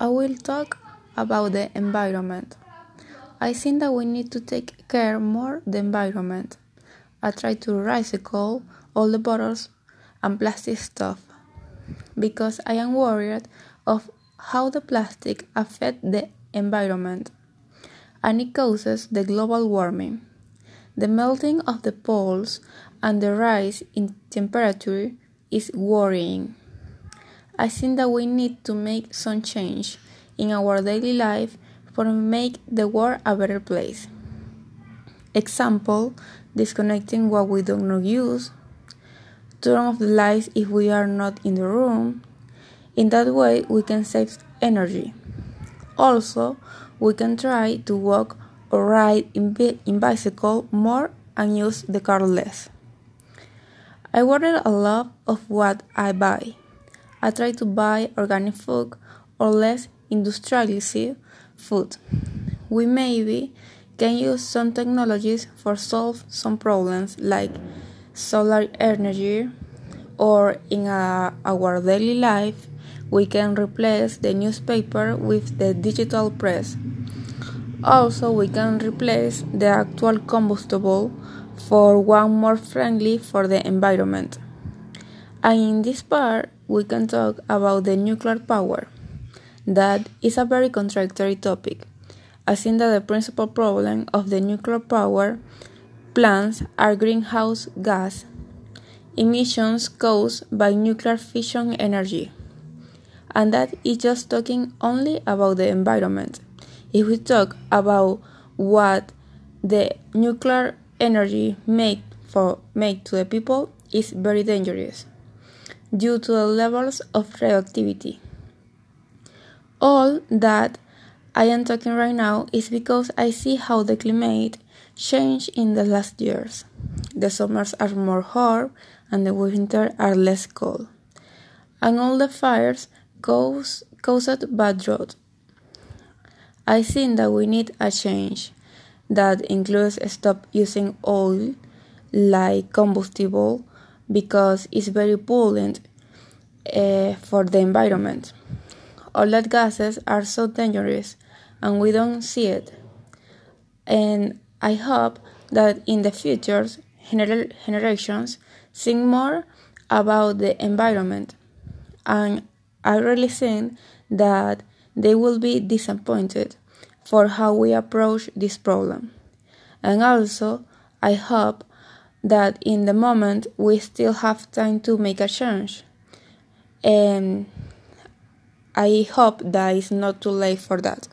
I will talk about the environment. I think that we need to take care more the environment. I try to recycle all the bottles and plastic stuff because I am worried of how the plastic affect the environment and it causes the global warming. The melting of the poles and the rise in temperature is worrying. I think that we need to make some change in our daily life for make the world a better place. Example, disconnecting what we don't use, turn off the lights if we are not in the room. In that way, we can save energy. Also, we can try to walk or ride in, in bicycle more and use the car less. I worry a lot of what I buy. I try to buy organic food or less industrialized food. We maybe can use some technologies for solve some problems like solar energy or in a, our daily life we can replace the newspaper with the digital press. Also, we can replace the actual combustible for one more friendly for the environment. And in this part, we can talk about the nuclear power. That is a very contradictory topic. I think that the principal problem of the nuclear power plants are greenhouse gas emissions caused by nuclear fission energy and that is just talking only about the environment. If we talk about what the nuclear energy make for make to the people is very dangerous due to the levels of radioactivity. All that I am talking right now is because I see how the climate changed in the last years. The summers are more hot and the winters are less cold. And all the fires cause, caused bad drought. I think that we need a change that includes stop using oil like combustible because it's very pollutant uh, for the environment. All that gases are so dangerous and we don't see it. And I hope that in the future gener- generations think more about the environment and I really think that they will be disappointed for how we approach this problem. And also, I hope that in the moment we still have time to make a change. And I hope that it's not too late for that.